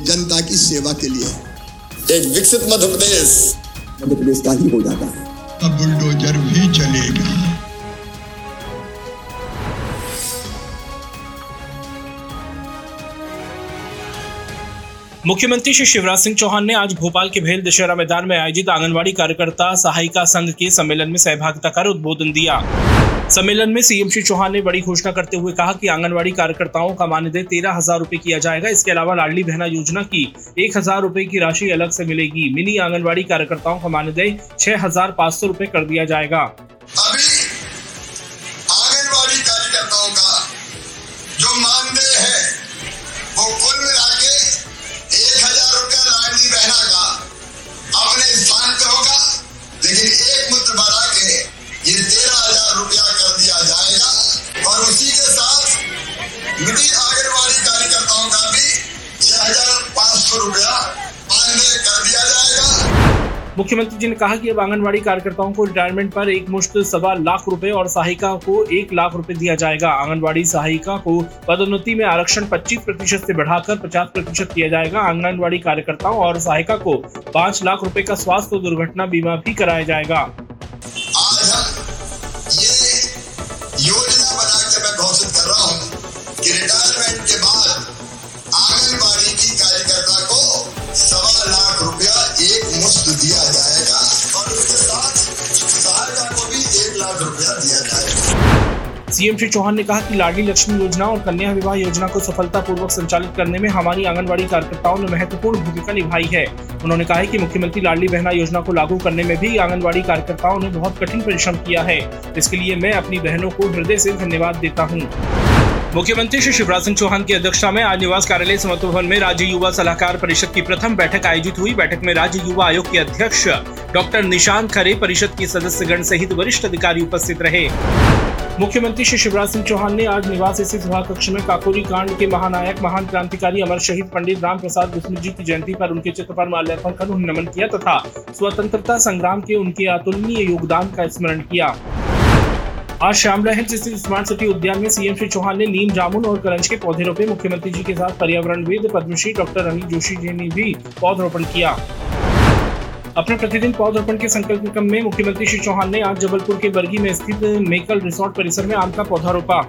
जनता की सेवा के लिए। एक विकसित मध्य प्रदेश मध्य प्रदेश का ही हो जाता है। अब बुलडोजर भी चलेगा। मुख्यमंत्री श्री शिवराज सिंह चौहान ने आज भोपाल के भेल दशहरा मैदान में आयोजित आंगनबाड़ी कार्यकर्ता सहायिका संघ के सम्मेलन में सहभागिता कर उद्बोधन दिया। सम्मेलन में सीएम श्री चौहान ने बड़ी घोषणा करते हुए कहा कि आंगनबाड़ी कार्यकर्ताओं का मानदेय तेरह हज़ार रूपए किया जाएगा। इसके अलावा लाडली बहना योजना की एक हज़ार रूपए की राशि अलग से मिलेगी। मिनी आंगनबाड़ी कार्यकर्ताओं का मानदेय छह हज़ार पाँच सौ रूपए कर दिया जाएगा। आंगनबाड़ी कार्यकर्ताओं का भी छह हज़ार पाँच सौ मुख्यमंत्री जी ने कहा कि अब आंगनबाड़ी कार्यकर्ताओं को रिटायरमेंट पर एक मुश्त सवा लाख रुपए और सहायिका को एक लाख रुपए दिया जाएगा। आंगनबाड़ी सहायिका को पदोन्नति में आरक्षण 25 प्रतिशत से बढ़ाकर 50 प्रतिशत किया जाएगा। आंगनबाड़ी कार्यकर्ताओं और सहायिका को पाँच लाख रुपए का स्वास्थ्य दुर्घटना बीमा भी कराया जाएगा। सीएम श्री चौहान ने कहा कि लाडली लक्ष्मी योजना और कन्या विवाह योजना को सफलतापूर्वक संचालित करने में हमारी आंगनबाड़ी कार्यकर्ताओं ने महत्वपूर्ण भूमिका निभाई है। उन्होंने कहा है कि मुख्यमंत्री लाडली बहना योजना को लागू करने में भी आंगनबाड़ी कार्यकर्ताओं ने बहुत कठिन परिश्रम किया है। इसके लिए मैं अपनी बहनों को हृदय से धन्यवाद देता हूँ। मुख्यमंत्री श्री शिवराज सिंह चौहान की अध्यक्षता में आज निवास कार्यालय समत्व भवन में राज्य युवा सलाहकार परिषद की प्रथम बैठक आयोजित हुई। बैठक में राज्य युवा आयोग के अध्यक्ष डॉक्टर निशांत खरे परिषद के सदस्यगण सहित वरिष्ठ अधिकारी उपस्थित रहे। मुख्यमंत्री श्री शिवराज सिंह चौहान ने आज निवास स्थित सभा कक्ष में काकोरी कांड के महानायक, महान क्रांतिकारी अमर शहीद पंडित राम प्रसाद बिस्मिल जी की जयंती पर उनके चित्र पर माल्यार्पण कर उन्हें नमन किया तथा स्वतंत्रता संग्राम के उनके अतुलनीय योगदान का स्मरण किया। आज हिल्स स्थित स्मार्ट सिटी उद्यान में सीएम श्री चौहान ने नीम, जामुन और करंज के पौधे रोपे। मुख्यमंत्री जी के साथ पर्यावरणविद पद्मश्री डॉक्टर अनिल जोशी जी ने भी पौधरोपण किया। अपने प्रतिदिन पौधरोपण के संकल्प क्रम में मुख्यमंत्री श्री चौहान ने आज जबलपुर के बरगी में स्थित मेकल रिसोर्ट परिसर में आम का पौधा रोपा